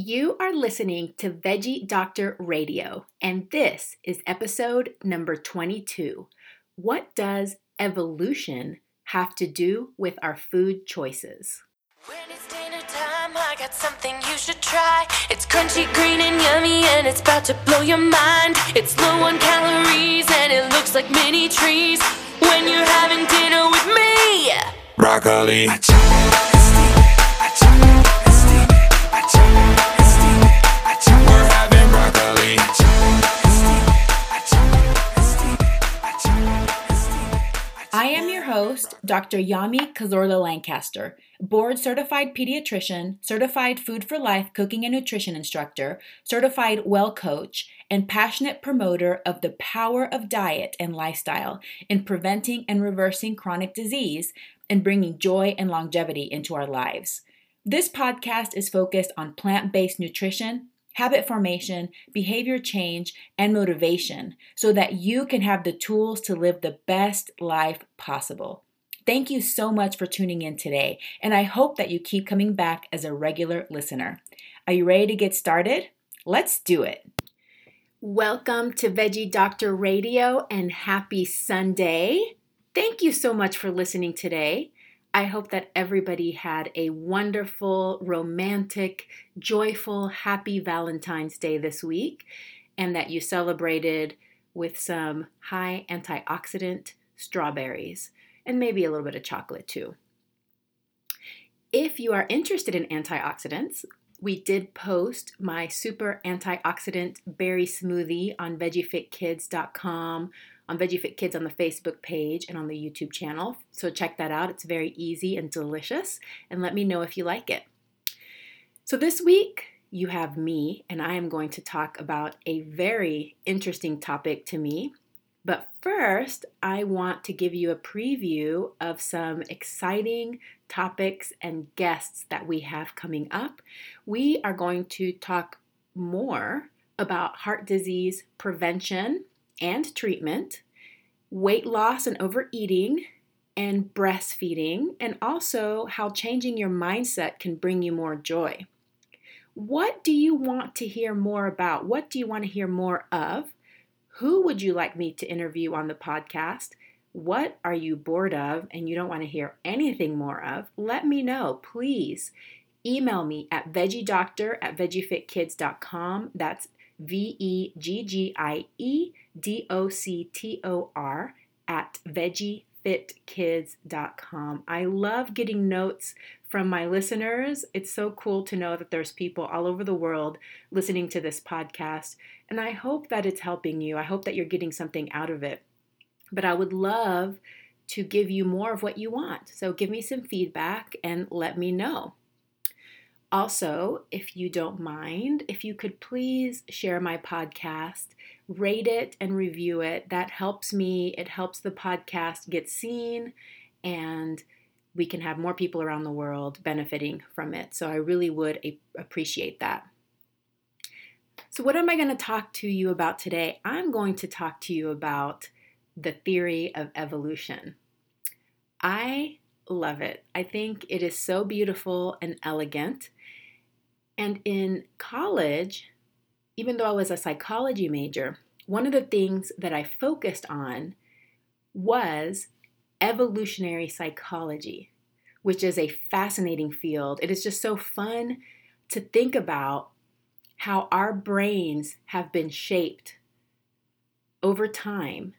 You are listening to Veggie Doctor Radio, and this is episode number 22. What does evolution have to do with our food choices? When it's dinner time, I got something you should try. It's crunchy, green, and yummy, and it's about to blow your mind. It's low on calories, and it looks like mini trees. When you're having dinner with me, broccoli. I am your host, Dr. Yami Cazorla Lancaster, board certified pediatrician, certified food for life cooking and nutrition instructor, certified well coach, and passionate promoter of the power of diet and lifestyle in preventing and reversing chronic disease and bringing joy and longevity into our lives. This podcast is focused on plant based nutrition, habit formation, behavior change, and motivation so that you can have the tools to live the best life possible. Thank you so much for tuning in today, and I hope that you keep coming back as a regular listener. Are you ready to get started? Let's do it. Welcome to Veggie Doctor Radio and happy Sunday. Thank you so much for listening today. I hope that everybody had a wonderful, romantic, joyful, happy Valentine's Day this week and that you celebrated with some high antioxidant strawberries and maybe a little bit of chocolate too. If you are interested in antioxidants, we did post my super antioxidant berry smoothie on veggiefitkids.com, on Veggie Fit Kids on the Facebook page and on the YouTube channel. So check that out. It's very easy and delicious, and let me know if you like it. So this week, you have me, and I am going to talk about a very interesting topic to me. But first, I want to give you a preview of some exciting topics and guests that we have coming up. We are going to talk more about heart disease prevention and treatment, weight loss and overeating, and breastfeeding, and also how changing your mindset can bring you more joy. What do you want to hear more about? What do you want to hear more of? Who would you like me to interview on the podcast? What are you bored of and you don't want to hear anything more of? Let me know, please. Email me at veggiedoctor at veggiefitkids.com. That's V E G G I E D O C T O R at veggiefitkids.com. I love getting notes from my listeners. It's so cool to know that there's people all over the world listening to this podcast, and I hope that it's helping you. I hope that you're getting something out of it. But I would love to give you more of what you want. So give me some feedback and let me know. Also, if you don't mind, if you could please share my podcast, rate it and review it. That helps me. It helps the podcast get seen and we can have more people around the world benefiting from it. So I really would appreciate that. So, what am I going to talk to you about today? I'm going to talk to you about the theory of evolution. I love it. I think it is so beautiful and elegant. And in college, even though I was a psychology major, one of the things that I focused on was evolutionary psychology, which is a fascinating field. It is just so fun to think about how our brains have been shaped over time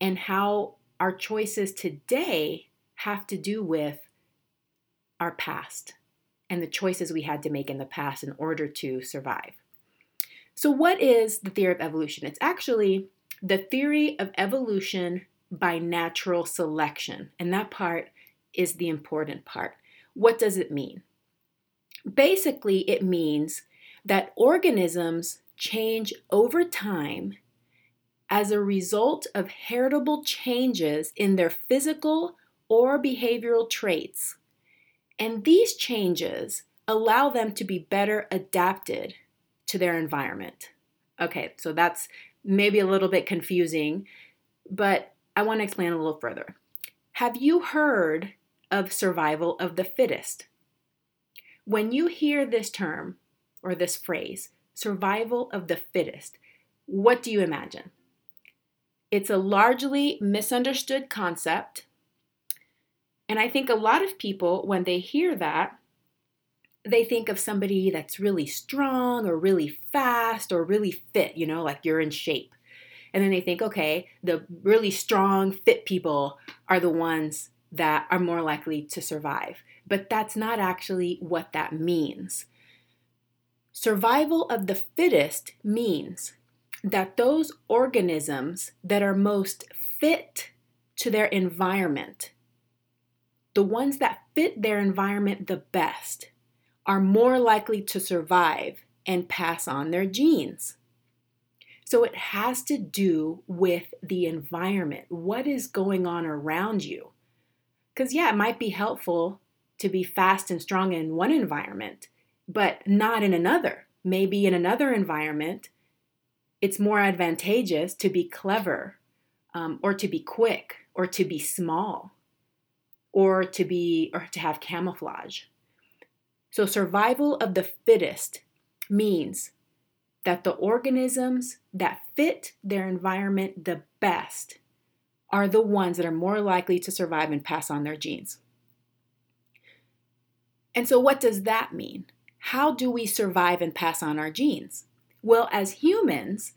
and how our choices today have to do with our past and the choices we had to make in the past in order to survive. So, what is the theory of evolution? It's actually the theory of evolution by natural selection, and that part is the important part. What does it mean? Basically, it means that organisms change over time as a result of heritable changes in their physical or behavioral traits. And these changes allow them to be better adapted to their environment. Okay, so that's maybe a little bit confusing, but I want to explain a little further. Have you heard of survival of the fittest? When you hear this term, or this phrase, survival of the fittest, what do you imagine? It's a largely misunderstood concept. And I think a lot of people, when they hear that, they think of somebody that's really strong or really fast or really fit, you know, like you're in shape. And then they think, okay, the really strong, fit people are the ones that are more likely to survive. But that's not actually what that means. Survival of the fittest means that those organisms that are most fit to their environment, the ones that fit their environment the best, are more likely to survive and pass on their genes. So it has to do with the environment. What is going on around you? Because, yeah, it might be helpful to be fast and strong in one environment, but not in another. Maybe in another environment, it's more advantageous to be clever um, or to be quick or to be small or to be or to have camouflage. So survival of the fittest means that the organisms that fit their environment the best are the ones that are more likely to survive and pass on their genes. And so, what does that mean? How do we survive and pass on our genes? Well, as humans,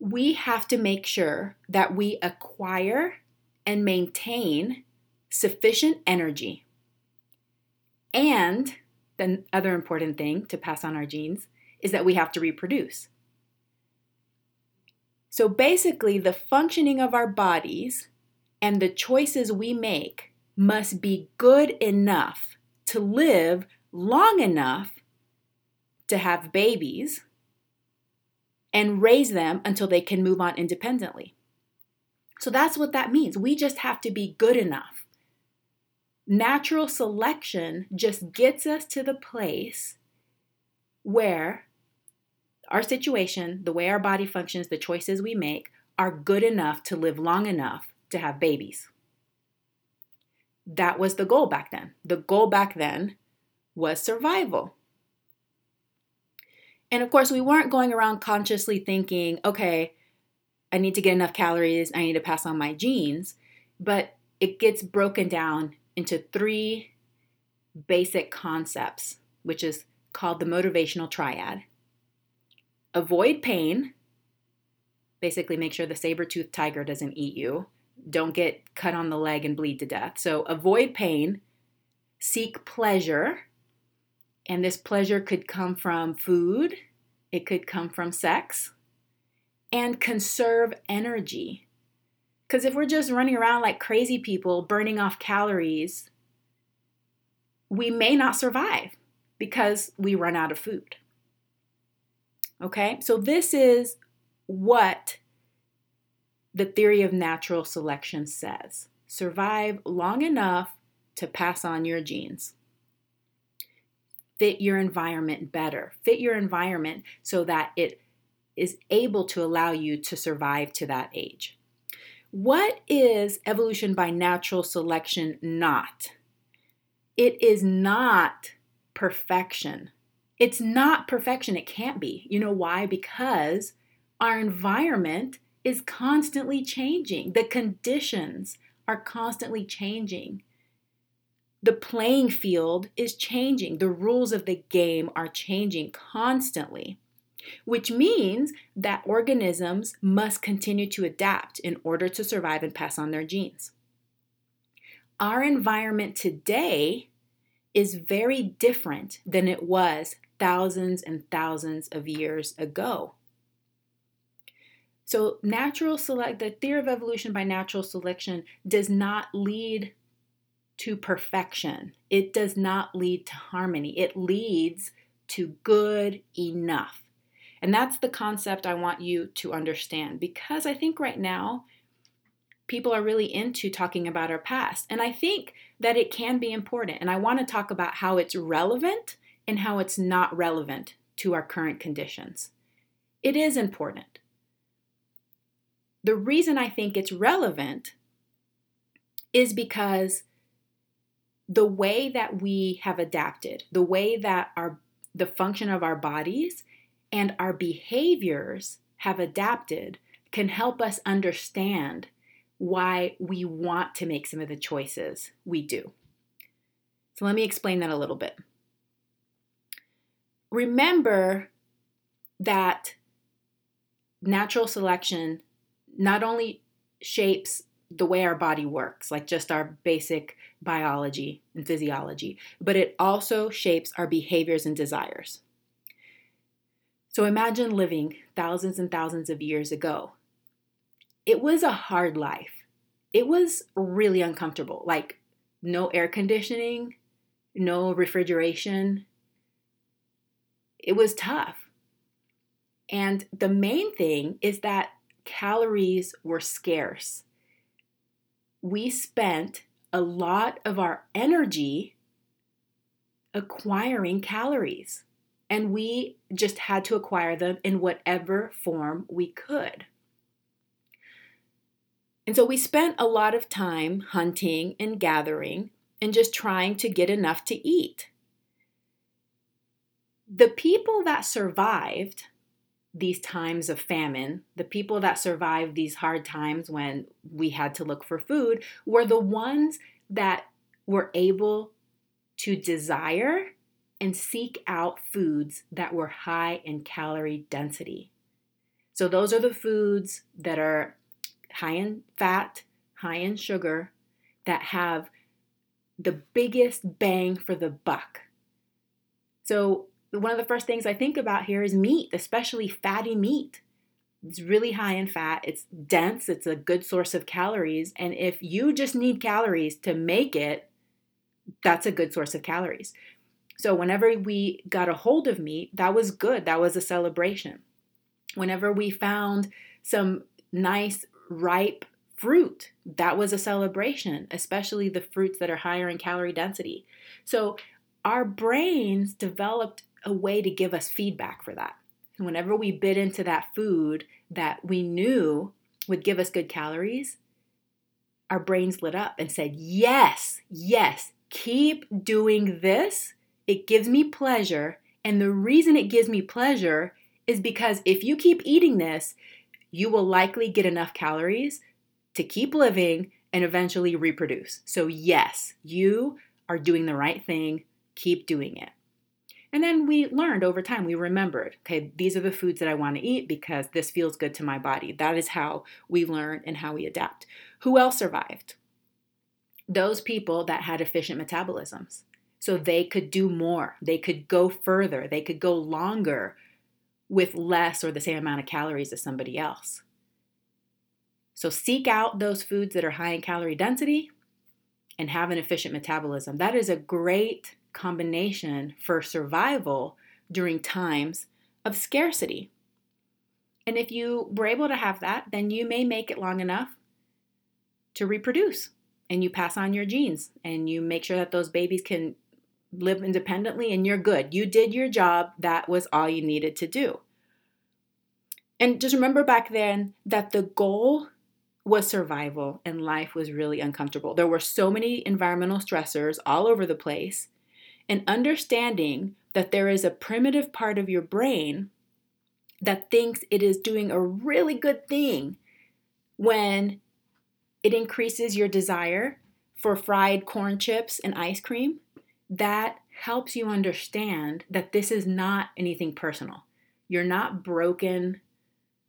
we have to make sure that we acquire and maintain sufficient energy. And the other important thing to pass on our genes is that we have to reproduce. So basically, the functioning of our bodies and the choices we make must be good enough to live long enough to have babies and raise them until they can move on independently. So that's what that means. We just have to be good enough. Natural selection just gets us to the place where our situation, the way our body functions, the choices we make are good enough to live long enough to have babies. That was the goal back then. The goal back then was survival. And of course, we weren't going around consciously thinking, okay, I need to get enough calories, I need to pass on my genes. But it gets broken down into three basic concepts, which is called the motivational triad. Avoid pain, basically, make sure the saber toothed tiger doesn't eat you. Don't get cut on the leg and bleed to death. So, avoid pain, seek pleasure, and this pleasure could come from food, it could come from sex, and conserve energy. Because if we're just running around like crazy people, burning off calories, we may not survive because we run out of food. Okay, so this is what the theory of natural selection says survive long enough to pass on your genes fit your environment better. Fit your environment so that it is able to allow you to survive to that age. What is evolution by natural selection not? It is not perfection. It's not perfection. It can't be. You know why? Because our environment is constantly changing, the conditions are constantly changing the playing field is changing. The rules of the game are changing constantly, which means that organisms must continue to adapt in order to survive and pass on their genes. Our environment today is very different than it was thousands and thousands of years ago. So, natural select the theory of evolution by natural selection does not lead to perfection. It does not lead to harmony. It leads to good enough. And that's the concept I want you to understand because I think right now people are really into talking about our past. And I think that it can be important. And I want to talk about how it's relevant and how it's not relevant to our current conditions. It is important. The reason I think it's relevant is because the way that we have adapted, the way that our the function of our bodies and our behaviors have adapted can help us understand why we want to make some of the choices we do. So let me explain that a little bit. Remember that natural selection not only shapes the way our body works, like just our basic biology and physiology, but it also shapes our behaviors and desires. So imagine living thousands and thousands of years ago. It was a hard life. It was really uncomfortable, like no air conditioning, no refrigeration. It was tough. And the main thing is that calories were scarce. We spent a lot of our energy acquiring calories and we just had to acquire them in whatever form we could. And so we spent a lot of time hunting and gathering and just trying to get enough to eat. The people that survived these times of famine, the people that survived these hard times when we had to look for food, were the ones that were able to desire and seek out foods that were high in calorie density. So, those are the foods that are high in fat, high in sugar, that have the biggest bang for the buck. So, one of the first things I think about here is meat, especially fatty meat. It's really high in fat, it's dense, it's a good source of calories. And if you just need calories to make it, that's a good source of calories. So whenever we got a hold of meat, that was good. That was a celebration. Whenever we found some nice ripe fruit, that was a celebration, especially the fruits that are higher in calorie density. So our brains developed a way to give us feedback for that. Whenever we bit into that food that we knew would give us good calories, our brains lit up and said, Yes, yes, keep doing this it gives me pleasure. And the reason it gives me pleasure is because if you keep eating this, you will likely get enough calories to keep living and eventually reproduce. So, yes, you are doing the right thing. Keep doing it. And then we learned over time, we remembered, okay, these are the foods that I want to eat because this feels good to my body. That is how we learn and how we adapt. Who else survived? Those people that had efficient metabolisms so they could do more, they could go further, they could go longer with less or the same amount of calories as somebody else. So seek out those foods that are high in calorie density and have an efficient metabolism. That is a great combination for survival during times of scarcity. And if you were able to have that, then you may make it long enough to reproduce and you pass on your genes and you make sure that those babies can live independently and you're good. You did your job. That was all you needed to do. And just remember back then that the goal was survival and life was really uncomfortable. There were so many environmental stressors all over the place. And understanding that there is a primitive part of your brain that thinks it is doing a really good thing when it increases your desire for fried corn chips and ice cream that helps you understand that this is not anything personal. You're not broken.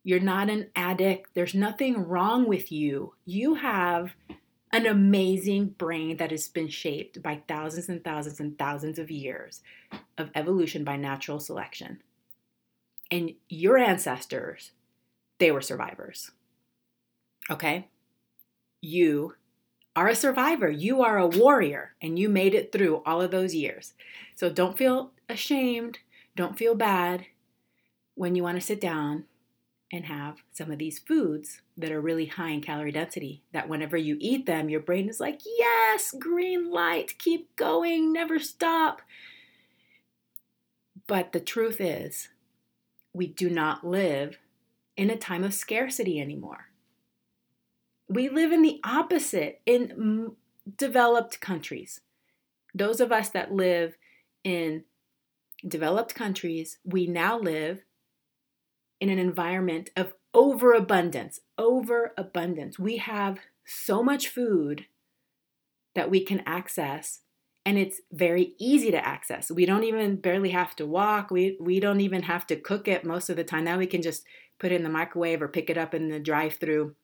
You're not an addict. There's nothing wrong with you. You have an amazing brain that has been shaped by thousands and thousands and thousands of years of evolution by natural selection. And your ancestors, they were survivors. Okay? You are a survivor. You are a warrior and you made it through all of those years. So don't feel ashamed. Don't feel bad when you want to sit down and have some of these foods that are really high in calorie density. That whenever you eat them, your brain is like, yes, green light, keep going, never stop. But the truth is, we do not live in a time of scarcity anymore. We live in the opposite in developed countries. Those of us that live in developed countries, we now live in an environment of overabundance. Overabundance. We have so much food that we can access and it's very easy to access. We don't even barely have to walk. We we don't even have to cook it most of the time. Now we can just put it in the microwave or pick it up in the drive-through.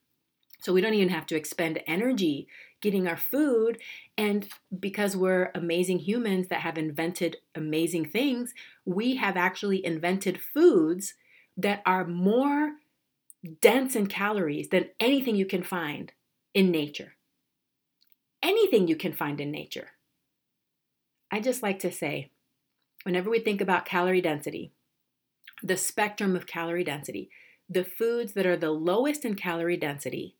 So we don't even have to expend energy getting our food and because we're amazing humans that have invented amazing things, we have actually invented foods that are more dense in calories than anything you can find in nature. Anything you can find in nature. I just like to say, whenever we think about calorie density, the spectrum of calorie density, the foods that are the lowest in calorie density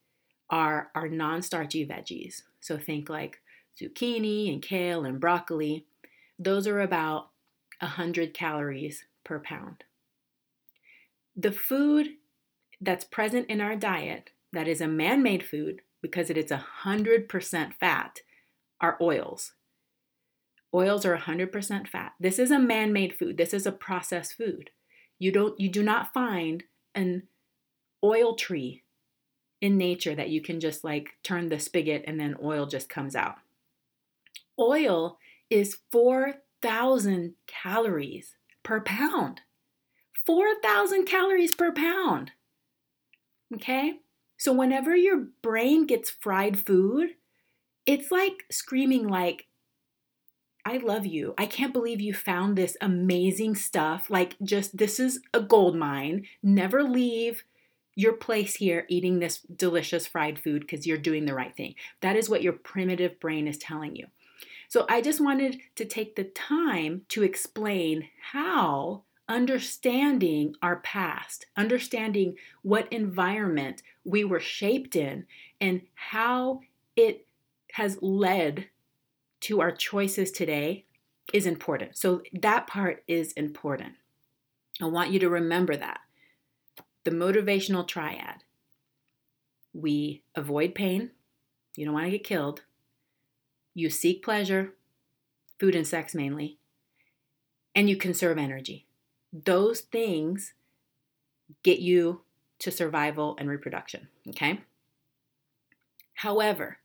are our non starchy veggies. So think like zucchini and kale and broccoli. Those are about 100 calories per pound. The food that's present in our diet that is a man made food because it is 100% fat are oils. Oils are 100% fat. This is a man-made food. This is a processed food. You don't you do not find an oil tree in nature that you can just like turn the spigot and then oil just comes out. Oil is 4,000 calories per pound. 4,000 calories per pound. Okay? So whenever your brain gets fried food, it's like screaming like I love you. I can't believe you found this amazing stuff. Like, just this is a gold mine. Never leave your place here eating this delicious fried food because you're doing the right thing. That is what your primitive brain is telling you. So, I just wanted to take the time to explain how understanding our past, understanding what environment we were shaped in, and how it has led to our choices today is important. So that part is important. I want you to remember that. The motivational triad. We avoid pain. You don't want to get killed. You seek pleasure, food and sex mainly, and you conserve energy. Those things get you to survival and reproduction, okay? However,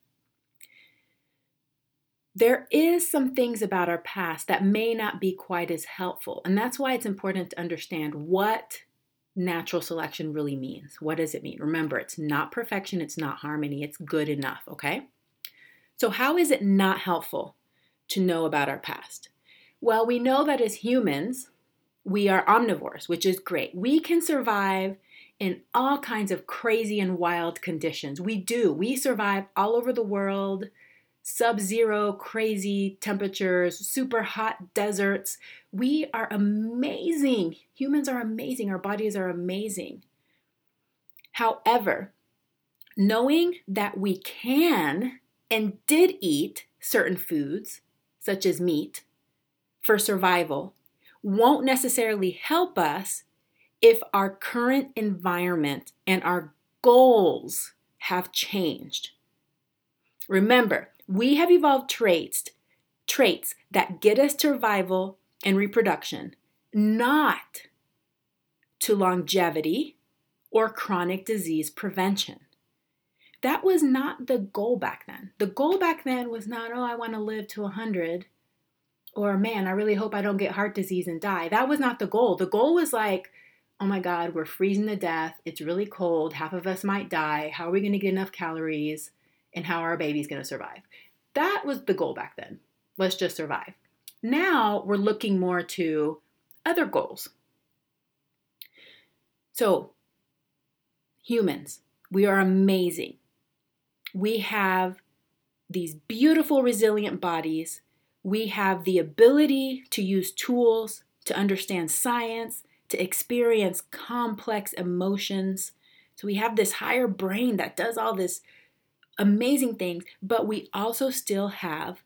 there is some things about our past that may not be quite as helpful. And that's why it's important to understand what natural selection really means. What does it mean? Remember, it's not perfection, it's not harmony, it's good enough, okay? So, how is it not helpful to know about our past? Well, we know that as humans, we are omnivores, which is great. We can survive in all kinds of crazy and wild conditions. We do. We survive all over the world sub zero, crazy temperatures, super hot deserts. We are amazing. Humans are amazing. Our bodies are amazing. However, knowing that we can and did eat certain foods, such as meat, for survival, won't necessarily help us if our current environment and our goals have changed. Remember, we have evolved traits, traits that get us to survival and reproduction, not to longevity or chronic disease prevention. That was not the goal back then. The goal back then was not, oh, I want to live to 100 or man, I really hope I don't get heart disease and die. That was not the goal. The goal was like, oh my God, we're freezing to death. It's really cold. Half of us might die. How are we going to get enough calories? and how are our babies going to survive. That was the goal back then. Let's just survive. Now we're looking more to other goals. So, humans, we are amazing. We have these beautiful, resilient bodies. We have the ability to use tools to understand science, to experience complex emotions. So, we have this higher brain that does all this amazing things, but we also still have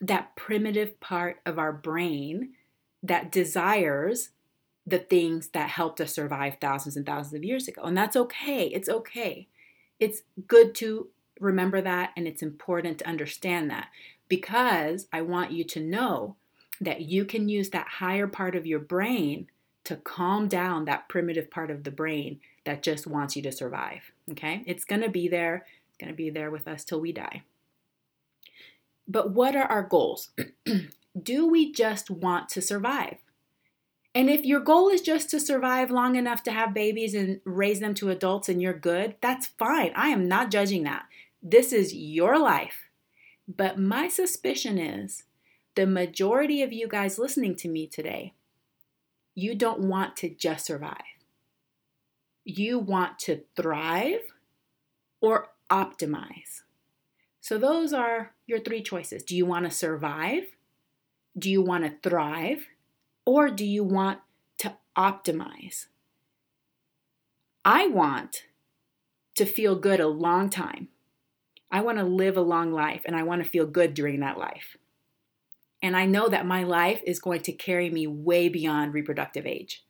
that primitive part of our brain that desires the things that helped us survive thousands and thousands of years ago. And that's okay. It's okay. It's good to remember that and it's important to understand that because I want you to know that you can use that higher part of your brain to calm down that primitive part of the brain that just wants you to survive. Okay? It's to be there. It's to be there with us till we die. But what are our goals? Do we just want to survive? And if your goal is just to survive long enough to have babies and raise them to adults and you're good, that's fine. I am not judging that. This is your life. But my suspicion is the majority of you guys listening to me today, you don't want to just survive. You want to thrive or optimize. So, those are your three choices. Do you want to survive? Do you want to thrive? Or do you want to optimize? I want to feel good a long time. I want to live a long life and I want to feel good during that life. And I know that my life is going to carry me way beyond reproductive age.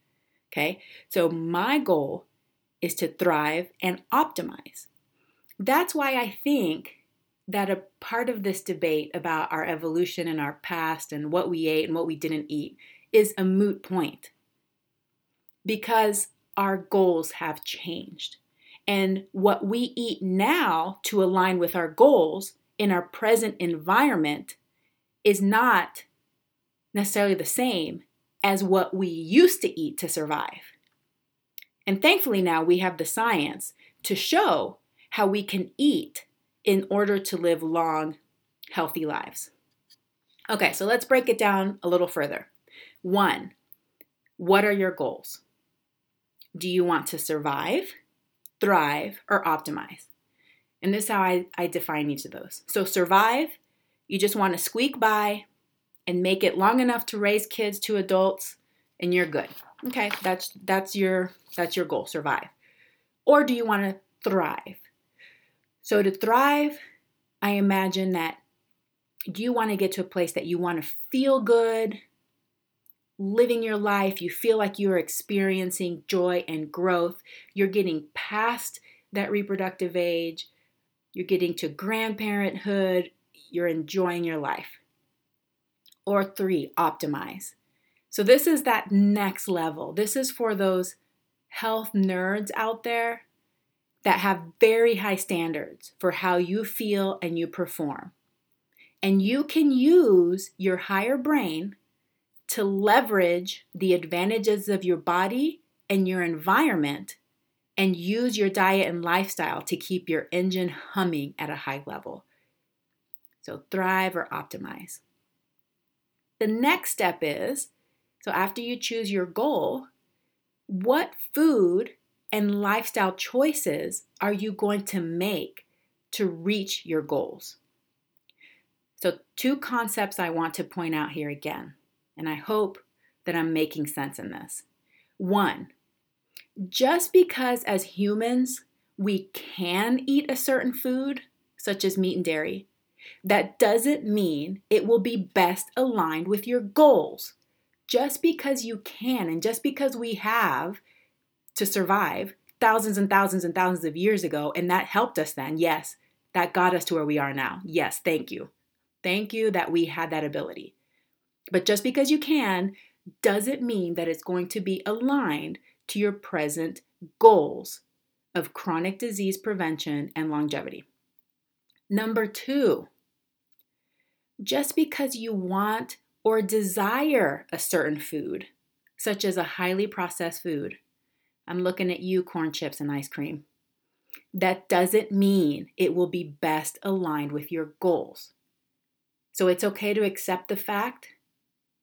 Okay? So my goal is to thrive and optimize. That's why I think that a part of this debate about our evolution and our past and what we ate and what we didn't eat is a moot point because our goals have changed. And what we eat now to align with our goals in our present environment is not necessarily the same as what we used to eat to survive. And thankfully, now we have the science to show how we can eat in order to live long, healthy lives. Okay, so let's break it down a little further. One, what are your goals? Do you want to survive, thrive, or optimize? And this is how I, I define each of those. So, survive, you just want to squeak by and make it long enough to raise kids to adults, and you're good. Okay, that's that's your that's your goal, survive. Or do you want to thrive? So to thrive, I imagine that you want to get to a place that you want to feel good, living your life, you feel like you're experiencing joy and growth, you're getting past that reproductive age, you're getting to grandparenthood, you're enjoying your life. Or three, optimize. So, this is that next level. This is for those health nerds out there that have very high standards for how you feel and you perform. And you can use your higher brain to leverage the advantages of your body and your environment and use your diet and lifestyle to keep your engine humming at a high level. So, thrive or optimize. The next step is so, after you choose your goal, what food and lifestyle choices are you going to make to reach your goals? So, two concepts I want to point out here again, and I hope that I'm making sense in this. One, just because as humans we can eat a certain food, such as meat and dairy, that doesn't mean it will be best aligned with your goals. Just because you can, and just because we have to survive thousands and thousands and thousands of years ago, and that helped us then. Yes, that got us to where we are now. Yes, thank you. Thank you that we had that ability. But just because you can doesn't mean that it's going to be aligned to your present goals of chronic disease prevention and longevity. Number two, just because you want or desire a certain food, such as a highly processed food, I'm looking at you, corn chips and ice cream. That doesn't mean it will be best aligned with your goals. So it's okay to accept the fact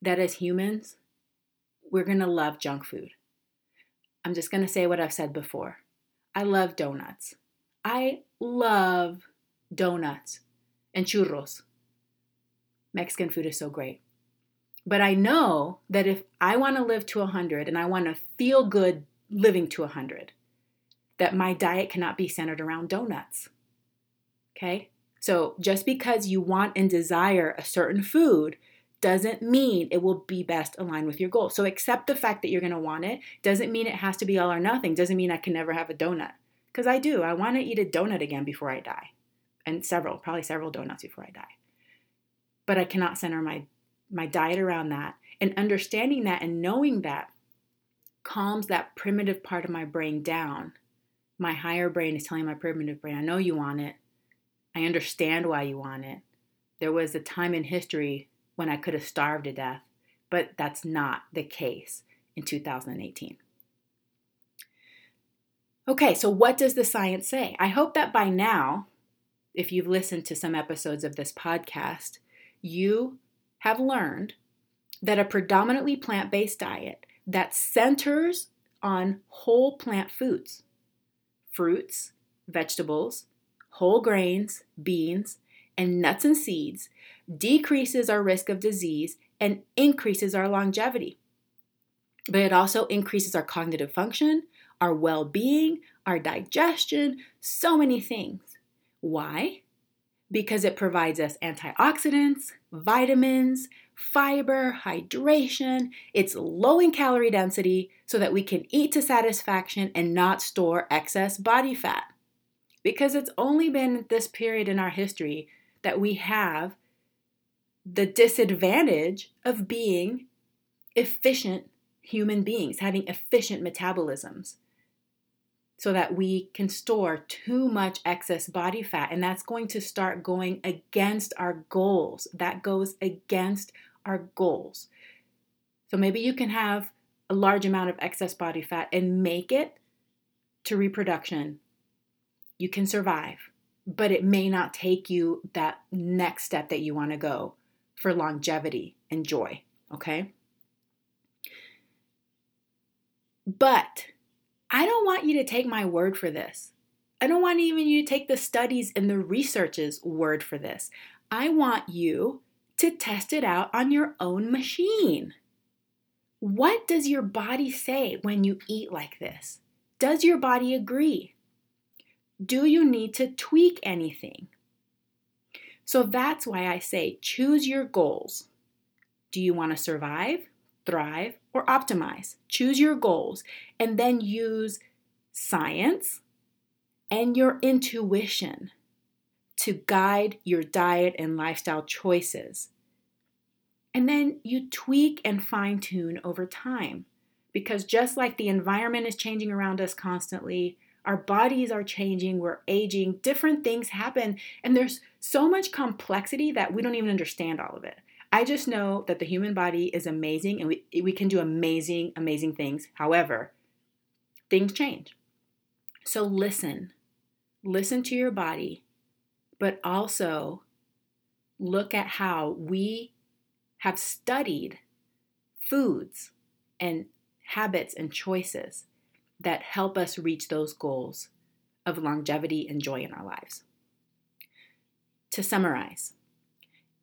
that as humans, we're going to love junk food. I'm just going to say what I've said before. I love donuts. I love donuts and churros. Mexican food is so great. But I know that if I want to live to 100 and I want to feel good living to 100, that my diet cannot be centered around donuts. Okay? So just because you want and desire a certain food doesn't mean it will be best aligned with your goal. So accept the fact that you're going to want it. Doesn't mean it has to be all or nothing. Doesn't mean I can never have a donut. Because I do. I want to eat a donut again before I die. And several, probably several donuts before I die. But I cannot center my my diet around that. And understanding that and knowing that calms that primitive part of my brain down. My higher brain is telling my primitive brain, I know you want it. I understand why you want it. There was a time in history when I could have starved to death, but that's not the case in 2018. Okay, so what does the science say? I hope that by now, if you've listened to some episodes of this podcast, you have learned that a predominantly plant based diet that centers on whole plant foods, fruits, vegetables, whole grains, beans, and nuts and seeds decreases our risk of disease and increases our longevity. But it also increases our cognitive function, our well being, our digestion, so many things. Why? Because it provides us antioxidants, vitamins, fiber, hydration. It's low in calorie density so that we can eat to satisfaction and not store excess body fat. Because it's only been this period in our history that we have the disadvantage of being efficient human beings, having efficient metabolisms so that we can store too much excess body fat. And that's going to start going against our goals. That goes against our goals. So maybe you can have a large amount of excess body fat and make it to reproduction. You can survive, but it may not take you that next step that you want to go for longevity and joy. Okay? But I don't want you to take my word for this. I don't want even you to take the studies and the research's word for this. I want you to test it out on your own machine. What does your body say when you eat like this? Does your body agree? Do you need to tweak anything? So that's why I say choose your goals. Do you want to survive? Thrive, or optimize. Choose your goals and then use science and your intuition to guide your diet and lifestyle choices. And then you tweak and fine tune over time. Because just like the environment is changing around us constantly, our bodies are changing, we're aging, different things happen, and there's so much complexity that we don't even understand all of it. I just know that the human body is amazing and we, we can do amazing, amazing things. However, things change. So listen, listen to your body, but also look at how we have studied foods and habits and choices that help us reach those goals of longevity and joy in our lives. To summarize,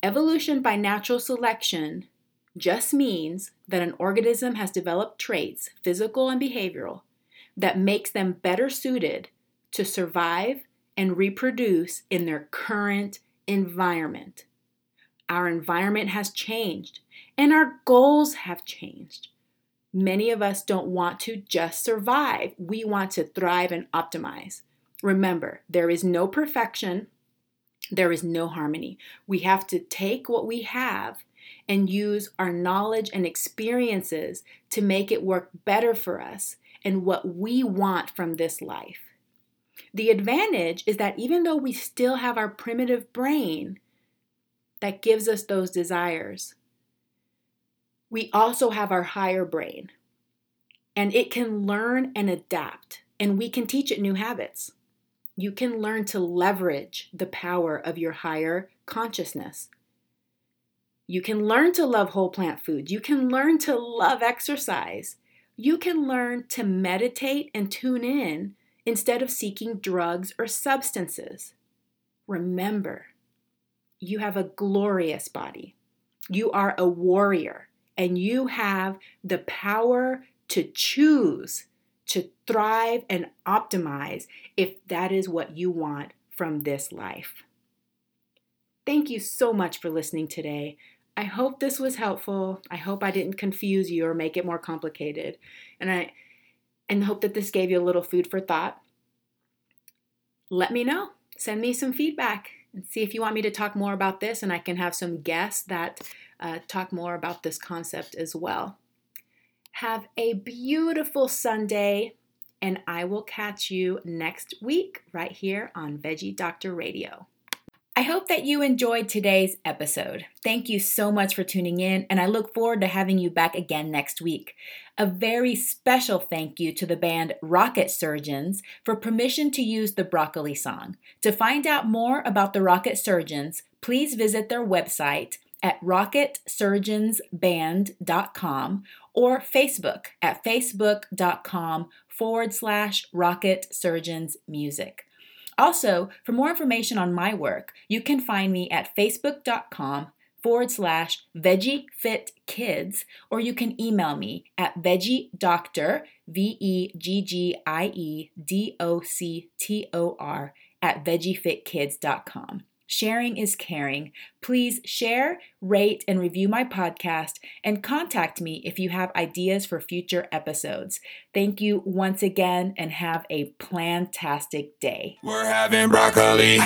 Evolution by natural selection just means that an organism has developed traits, physical and behavioral, that makes them better suited to survive and reproduce in their current environment. Our environment has changed and our goals have changed. Many of us don't want to just survive, we want to thrive and optimize. Remember, there is no perfection there is no harmony. We have to take what we have and use our knowledge and experiences to make it work better for us and what we want from this life. The advantage is that even though we still have our primitive brain that gives us those desires, we also have our higher brain and it can learn and adapt, and we can teach it new habits you can learn to leverage the power of your higher consciousness. You can learn to love whole plant foods. You can learn to love exercise. You can learn to meditate and tune in instead of seeking drugs or substances. Remember, you have a glorious body. You are a warrior, and you have the power to choose to thrive and optimize if that is what you want from this life. Thank you so much for listening today. I hope this was helpful. I hope I didn't confuse you or make it more complicated. And I and hope that this gave you a little food for thought. Let me know. Send me some feedback and see if you want me to talk more about this and I can have some guests that uh, talk more about this concept as well. Have a beautiful Sunday, and I will catch you next week right here on Veggie Doctor Radio. I hope that you enjoyed today's episode. Thank you so much for tuning in, and I look forward to having you back again next week. A very special thank you to the band Rocket Surgeons for permission to use the Broccoli song. To find out more about the Rocket Surgeons, please visit their website at rocketsurgeonsband.com or Facebook at facebook.com forward slash rocket surgeons music. Also, for more information on my work, you can find me at facebook.com forward slash veggie fit kids, or you can email me at veggie doctor, V E G G I E D O C T O R, at veggiefitkids.com. Sharing is caring. Please share, rate, and review my podcast and contact me if you have ideas for future episodes. Thank you once again and have a plantastic day. We're having broccoli.